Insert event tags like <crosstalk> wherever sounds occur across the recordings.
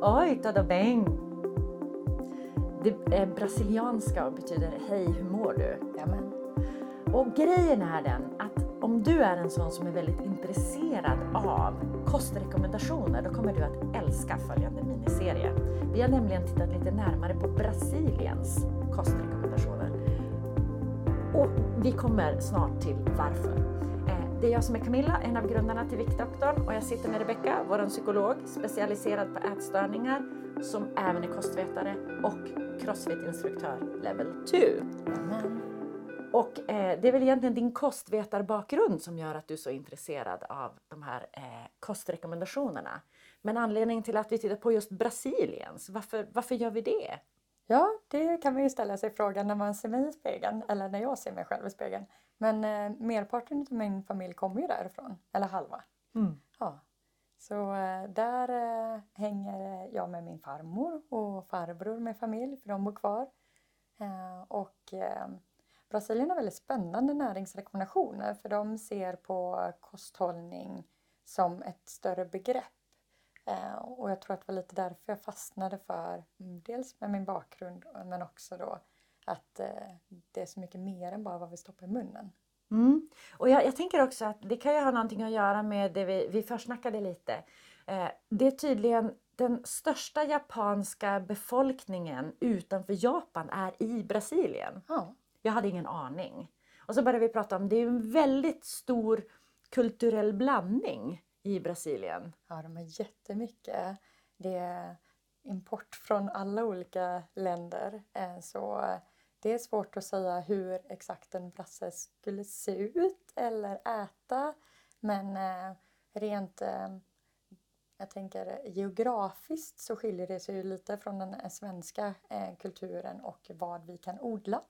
Oj, tudo bem. Det eh, brasilianska betyder hej, hur mår du? Jamen. Och grejen är den att om du är en sån som är väldigt intresserad av kostrekommendationer, då kommer du att älska följande miniserie. Vi har nämligen tittat lite närmare på Brasiliens kostrekommendationer. Och vi kommer snart till varför. Det är jag som är Camilla, en av grundarna till Viktdoktorn och jag sitter med Rebecka, vår psykolog, specialiserad på ätstörningar, som även är kostvetare och crossfit-instruktör level 2. Jamen. Och eh, det är väl egentligen din kostvetarbakgrund som gör att du är så intresserad av de här eh, kostrekommendationerna. Men anledningen till att vi tittar på just Brasiliens, varför, varför gör vi det? Ja, det kan man ju ställa sig frågan när man ser mig i spegeln eller när jag ser mig själv i spegeln. Men eh, merparten av min familj kommer ju därifrån, eller halva. Ja. Så eh, där eh, hänger jag med min farmor och farbror med familj, för de bor kvar. Eh, och eh, Brasilien har väldigt spännande näringsrekommendationer för de ser på kosthållning som ett större begrepp. Eh, och jag tror att det var lite därför jag fastnade för, mm, dels med min bakgrund men också då att eh, det är så mycket mer än bara vad vi stoppar i munnen. Mm. Och jag, jag tänker också att det kan ju ha någonting att göra med det vi, vi försnackade lite. Eh, det är tydligen den största japanska befolkningen utanför Japan är i Brasilien. Ja, Jag hade ingen aning. Och så började vi prata om det är en väldigt stor kulturell blandning i Brasilien. ja de har jättemycket. Det är import från alla olika länder. Eh, så det är svårt att säga hur exakt en brasse skulle se ut eller äta. Men eh, rent eh, jag tänker geografiskt så skiljer det sig ju lite från den eh, svenska eh, kulturen och vad vi kan odla.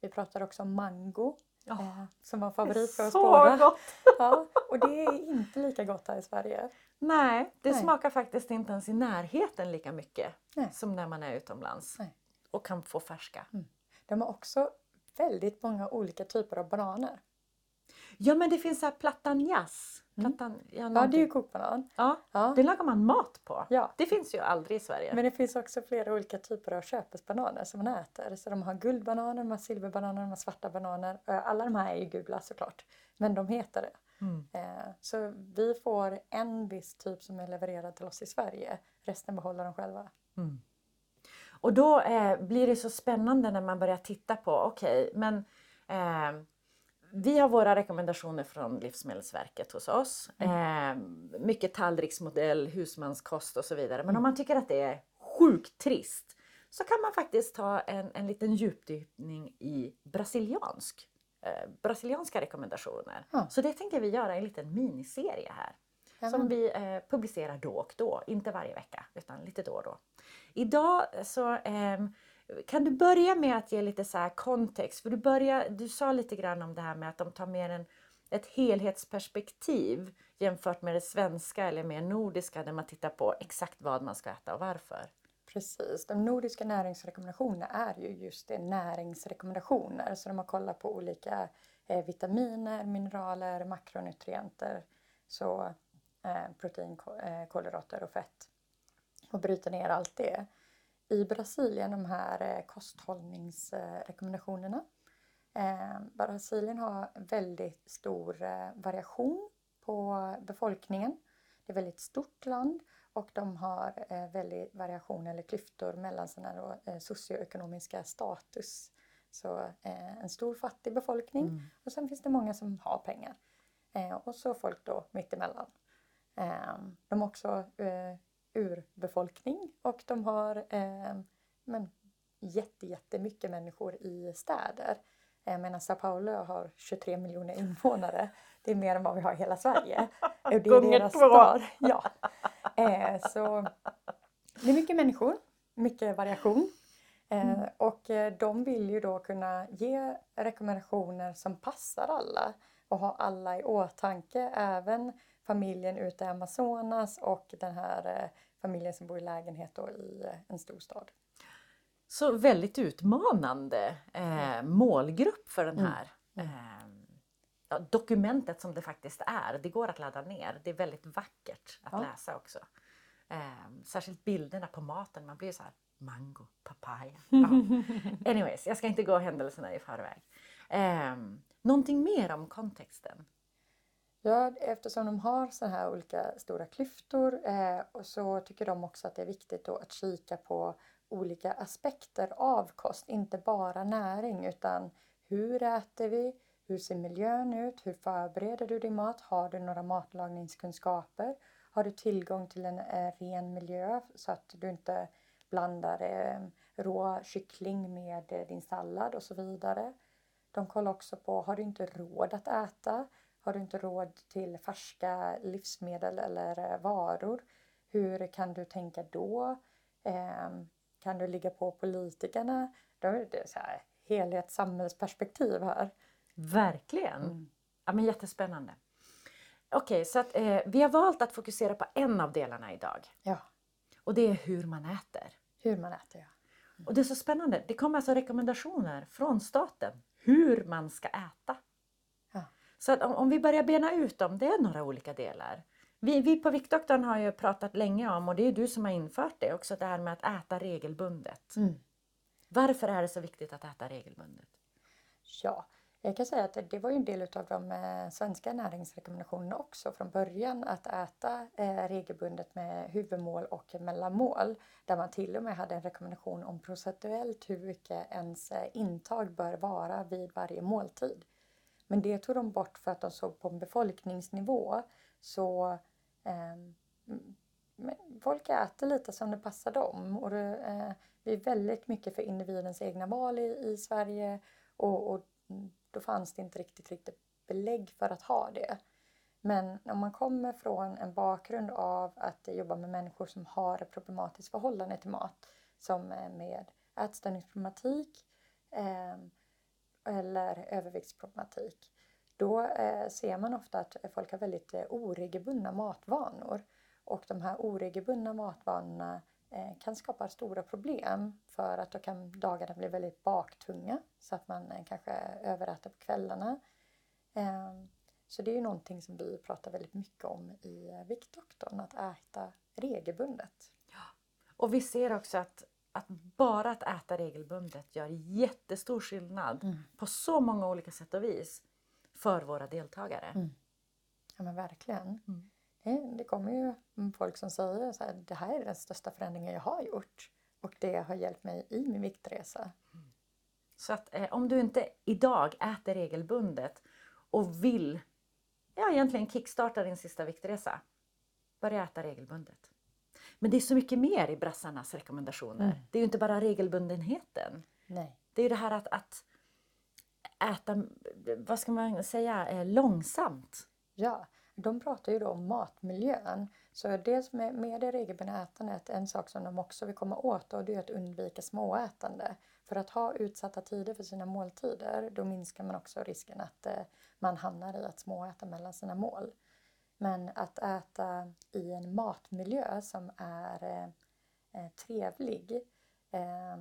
Vi pratar också om mango eh, som var favorit för oss båda. gott! <laughs> Ja, och det är inte lika gott här i Sverige. Nej, det Nej. smakar faktiskt inte ens i närheten lika mycket Nej. som när man är utomlands Nej. och kan få färska. De har också väldigt många olika typer av bananer. Ja, men det finns så här platanjas. Mm. Platan, ja, Ja, det är ju kokbanan. ja, Ja. det lagar man mat på. Ja. Det finns ju aldrig i Sverige. Men det finns också flera olika typer av köpesbananer som man äter. Så de har guldbananer, de har silverbananer, de har svarta bananer. Eh, Alla de här är ju gula såklart. Men de heter det. Mm. Eh, Så vi får en viss typ som är levererad till oss i Sverige. Resten behåller de själva. Mm. Och då eh, blir det så spännande när man börjar titta på, okej, men eh, vi har våra rekommendationer från Livsmedelsverket hos oss. Eh, mycket tallriksmodell, husmanskost och så vidare. Men om man tycker att det är sjukt trist så kan man faktiskt ta en, en liten djupdykning i brasiliansk, eh, brasilianska rekommendationer. Ja. Så det tänker vi göra i en liten miniserie här. Som vi eh, publicerar då och då, inte varje vecka utan lite då och då. Idag så ehm, kan du börja med att ge lite så här kontext, för du, börjar, du sa lite grann om det här med att de tar mer en, ett helhetsperspektiv jämfört med det svenska eller mer nordiska där man tittar på exakt vad man ska äta och varför. Precis. De nordiska näringsrekommendationerna är ju just det, näringsrekommendationer. Så de har kollat på olika eh, vitaminer, mineraler, makronutrienter. Så eh, protein, eh, kolhydrater och fett. Och bryter ner allt det. I Brasilien, de här eh, kosthållningsrekommendationerna. Eh, Brasilien har väldigt stor eh, variation på befolkningen. Det är ett väldigt stort land och de har väldigt variation eller klyftor mellan sina socioekonomiska status. Så en stor fattig befolkning och sen finns det många som har pengar. Och så folk då mittemellan. Eh, de har också urbefolkning och de har eh, men, jätte, jättemycket människor i städer. Eh, medan Sao Paulo har 23 miljoner invånare. Det är mer än vad vi har i hela Sverige. <laughs> Det är Gånger deras två. <laughs> Ja. Eh, så det är mycket människor, mycket variation. Eh, och eh, de vill ju då kunna ge rekommendationer som passar alla och ha alla i åtanke. Även familjen ute i Amazonas och den här eh, familjen som bor i lägenhet i eh, en stor stad. Så väldigt utmanande eh, målgrupp för den Mm. här eh, ja, dokumentet som det faktiskt är. Det går att ladda ner. Det är väldigt vackert att Ja. läsa också. Eh, särskilt bilderna på maten, man blir så här mango, papaya. <laughs> Ja. Anyways, jag ska inte gå händelserna i förväg. Eh, någonting mer om kontexten? Ja, eftersom de har så här olika stora klyftor eh, och så tycker de också att det är viktigt då att kika på olika aspekter av kost, inte bara näring utan hur äter vi? Hur ser miljön ut? Hur förbereder du din mat? Har du några matlagningskunskaper? Har du tillgång till en eh, ren miljö så att du inte blandar eh, rå kyckling med eh, din sallad och så vidare. De kollar också på, har du inte råd att äta? Har du inte råd till färska livsmedel eller varor? Hur kan du tänka då? Eh, kan du ligga på politikerna? Då är det så här helhetssamhällsperspektiv här. Verkligen! Mm. Ja, men jättespännande. Okej, okay, så att, eh, vi har valt att fokusera på en av delarna idag. Ja. Och det är hur man äter. Hur man äter, ja. Mm. Och det är så spännande. Det kommer alltså rekommendationer från staten hur man ska äta. Så att om, om, vi börjar bena ut dem, det är några olika delar. Vi, vi på Viktdoktorn har ju pratat länge om, och det är du som har infört det också, det här med att äta regelbundet. Mm. Varför är det så viktigt att äta regelbundet? Ja, jag kan säga att det var ju en del av de eh, svenska näringsrekommendationerna också från början att äta eh, regelbundet med huvudmål och mellanmål. Där man till och med hade en rekommendation om procentuellt hur mycket ens eh, intag bör vara vid varje måltid. Men det tog de bort för att de såg på en befolkningsnivå. Så eh, folk äter lite som det passar dem. Och det, eh, är väldigt mycket för individens egna val i, i Sverige. Och, och då fanns det inte riktigt, riktigt belägg för att ha det. Men om man kommer från en bakgrund av att jobba med människor som har ett problematiskt förhållande till mat, som eh, med ätstörningsproblematik eh, eller överviktsproblematik, då eh, ser man ofta att folk har väldigt eh, oregelbundna matvanor. Och de här oregelbundna matvanorna eh, kan skapa stora problem för att då kan dagarna bli väldigt baktunga så att man kanske överäter på kvällarna. Ehm, så det är ju någonting som vi pratar väldigt mycket om i Viktdoktorn, att äta regelbundet. Ja. Och vi ser också att, att bara att äta regelbundet gör jättestor skillnad mm. på så många olika sätt och vis för våra deltagare. Mm. Ja men verkligen. Mm. Det kommer ju folk som säger så här, det här är den största förändringen jag har gjort och det har hjälpt mig i min viktresa. Så att eh, om du inte idag äter regelbundet och vill ja, egentligen kickstarta din sista viktresa, börja äta regelbundet. Men det är så mycket mer i brassarnas rekommendationer. Mm. Det är ju inte bara regelbundenheten. Nej. Det är ju det här att, att äta, vad ska man säga, eh, långsamt. Ja, de pratar ju då om matmiljön. Så dels med, med det regelbundna ätandet, en sak som de också vill komma åt då, det är att undvika småätande. För att ha utsatta tider för sina måltider, då minskar man också risken att eh, man hamnar i att småäta mellan sina mål. Men att äta i en matmiljö som är eh, eh trevlig eh,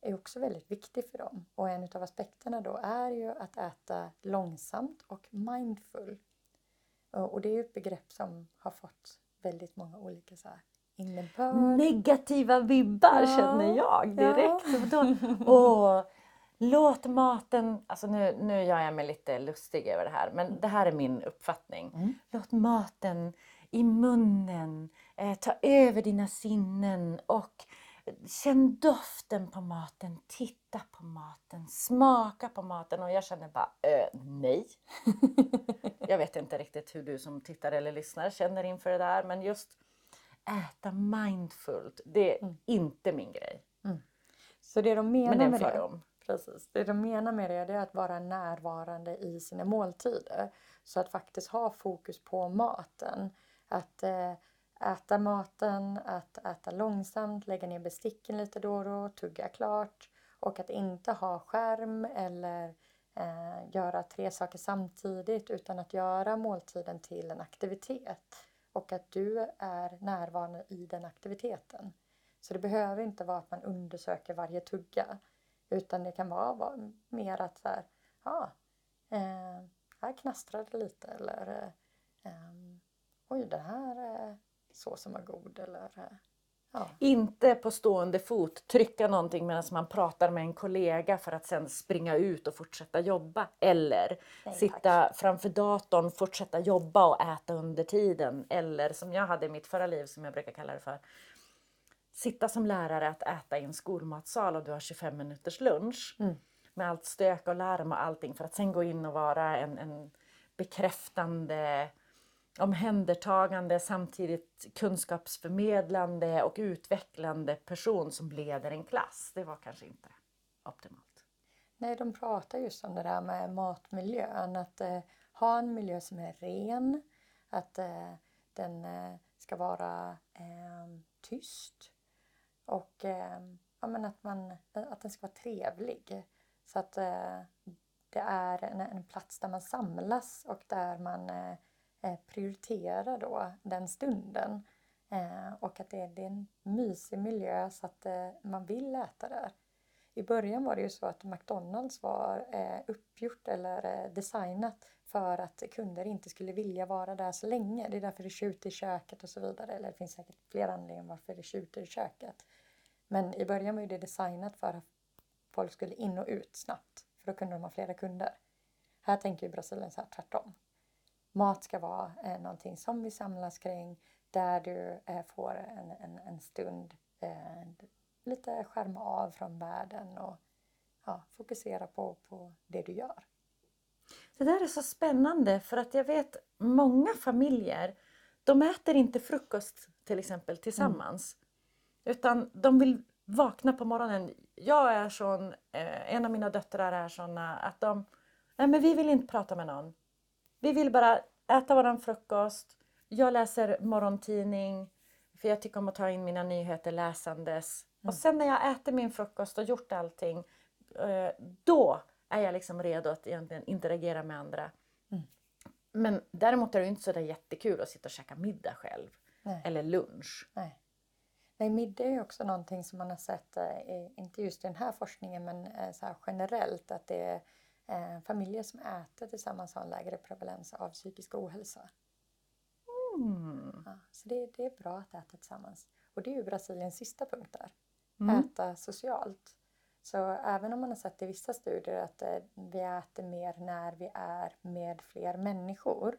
är också väldigt viktig för dem. Och en av aspekterna då är ju att äta långsamt och mindful. Och det är ett begrepp som har fått väldigt många olika så här innebörd. Negativa vibbar ja, känner jag direkt. Ja. Åh, låt maten, alltså nu, nu gör jag mig lite lustig över det här, men det här är min uppfattning. Mm. Låt maten i munnen eh, ta över dina sinnen och Känn doften på maten, titta på maten, smaka på maten och jag känner bara äh, nej. <laughs> jag vet inte riktigt hur du som tittar eller lyssnar känner inför det där men just äta mindfullt, det är mm. inte min grej. Mm. Så det de menar med det, precis, det de menar med det är att vara närvarande i sina måltider. Så att faktiskt ha fokus på maten. Att eh, äta maten, att äta långsamt, lägga ner besticken lite då och då, tugga klart och att inte ha skärm eller eh, göra tre saker samtidigt utan att göra måltiden till en aktivitet och att du är närvarande i den aktiviteten. Så det behöver inte vara att man undersöker varje tugga utan det kan vara, mer att så här, ja, eh, här knastrar det lite eller eh, oj, den här eh, såsen var god eller eh, ja. Inte på stående fot trycka någonting medan man pratar med en kollega för att sen springa ut och fortsätta jobba. Eller Nej, sitta tack. framför datorn, fortsätta jobba och äta under tiden. Eller som jag hade i mitt förra liv som jag brukar kalla det för. Sitta som lärare att äta i en skolmatsal och du har 25 minuters lunch. Mm. Med allt stök och larm och allting för att sen gå in och vara en, en bekräftande omhändertagande samtidigt kunskapsförmedlande och utvecklande person som leder en klass. Det var kanske inte optimalt. Nej, de pratar just om det där med matmiljön. Att eh, ha en miljö som är ren. Att eh, den eh, ska vara eh, tyst. Och eh, ja, men att, man, att den ska vara trevlig. Så att eh, det är en, en plats där man samlas och där man eh, eh, prioriterar då den stunden. Eh, och att det, det är en mysig miljö så att eh, man vill äta där. I början var det ju så att McDonalds var eh, uppgjort eller eh, designat för att kunder inte skulle vilja vara där så länge. Det är därför det tjuter i köket och så vidare. Eller det finns säkert flera anledningar varför det tjuter i köket. Men i början var ju det designat för att folk skulle in och ut snabbt. För då kunde de ha flera kunder. Här tänker ju Brasilien så här tvärtom. Mat ska vara eh, någonting som vi samlas kring. Där du eh, får en, en, en stund eh, lite skärma av från världen och ja, fokusera på, på det du gör. Det där är så spännande för att jag vet många familjer, de äter inte frukost till exempel tillsammans. Utan de vill vakna på morgonen. Jag är sån, eh, en av mina döttrar är såna att de, nej men vi vill inte prata med någon. Vi vill bara äta våran frukost. Jag läser morgontidning för jag tycker om att ta in mina nyheter läsandes. Och sen när jag äter min frukost och gjort allting, eh, då är jag liksom redo att egentligen interagera med andra. Mm. Men däremot är det inte så där jättekul att sitta och käka middag själv. Nej. Eller lunch. Nej. Nej, middag är också någonting som man har sett, eh, inte just i den här forskningen, men eh, så generellt att det är eh, familjer som äter tillsammans har en lägre prevalens av psykisk ohälsa. Mm. Ja, så det, det är bra att äta tillsammans. Och det är ju Brasiliens sista punkt där. Mm. Äta socialt. Så även om man har sett i vissa studier att vi äter mer när vi är med fler människor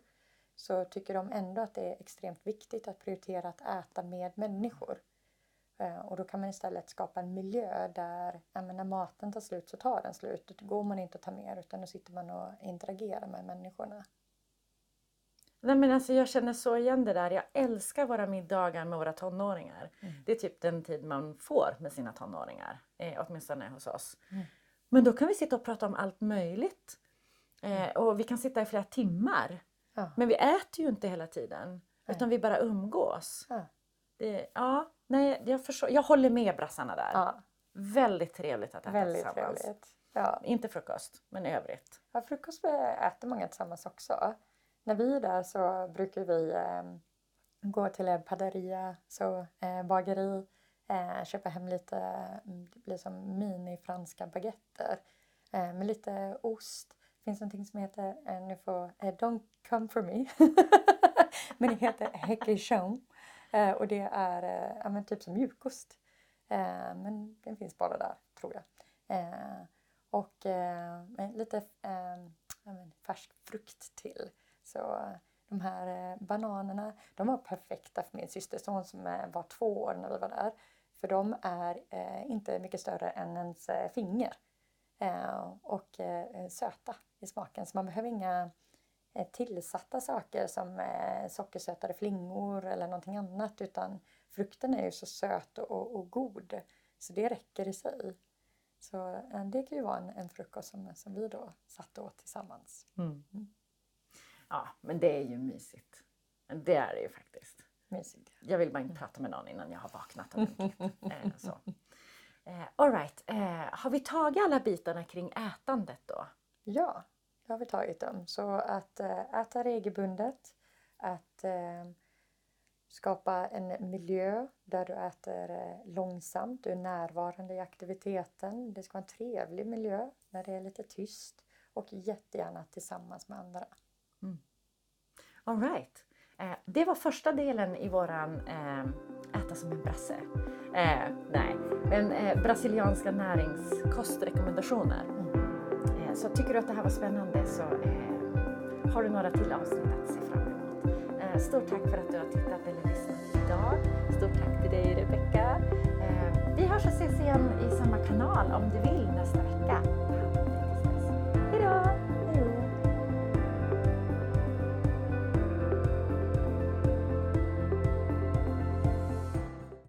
så tycker de ändå att det är extremt viktigt att prioritera att äta med människor. Eh, Och då kan man istället skapa en miljö där ja, när maten tar slut så tar den slut. Då går man inte att ta mer utan då sitter man och interagerar med människorna. Nej, men alltså, jag känner så igen det där. Jag älskar våra middagar med våra tonåringar. Mm. Det är typ den tid man får med sina tonåringar. Eh, åtminstone hos oss. Mm. Men då kan vi sitta och prata om allt möjligt. Eh, och vi kan sitta i flera timmar. Ja. Men vi äter ju inte hela tiden. Nej. Utan vi bara umgås. Ja. Det, ja, nej, jag, förstår, jag håller med brassarna där. Ja, Väldigt trevligt att äta väldigt tillsammans. trevligt. Ja. Inte frukost, men i övrigt. Ja, frukost äter många tillsammans också. När vi är där så brukar vi eh, gå till en padaria, så eh, bageri, eh, köpa hem lite, mm, det blir som mini-franska baguetter eh, med lite ost. Det finns någonting som heter, eh, nu får, eh, don't come for me, <laughs> men det heter häckejon. Eh, och det är eh, ja, men typ som mjukost. Eh, men den finns bara där, tror jag. Eh, och eh, lite eh, ja, men färsk frukt till. Så eh, de här eh, bananerna, de var perfekta för min systerson som eh, var två år när vi var där. För de är eh, inte mycket större än ens eh, finger. Eh, och eh, söta i smaken. Så man behöver inga tillsatta saker som eh, sockersötade flingor eller någonting annat. Utan frukten är ju så söt och, och god. Så det räcker i sig. Så eh, det kan ju vara en, en frukost som, som vi då satt åt tillsammans. Mm. Ja, men det är ju mysigt. Det är det ju faktiskt. Mysigt. Jag vill bara inte prata med någon innan jag har vaknat ordentligt. <laughs> eh, så. Eh, all right. eh, har vi tagit alla bitarna kring ätandet då? Ja, det har vi tagit dem. Så att eh, äta regelbundet, att eh, skapa en miljö där du äter eh, långsamt, du är närvarande i aktiviteten. Det ska vara en trevlig miljö när det är lite tyst och jättegärna tillsammans med andra. Mm. All right. Det var första delen i våran Äta som en brasse. Nej, men brasilianska näringskostrekommendationer. Så tycker du att det här var spännande så eh, har du några till avsnitt att se fram emot. Eh, stort tack för att du har tittat eller lyssnat idag. Stort tack till dig Rebecka. Eh, vi hörs och ses igen i samma kanal om du vill nästa vecka.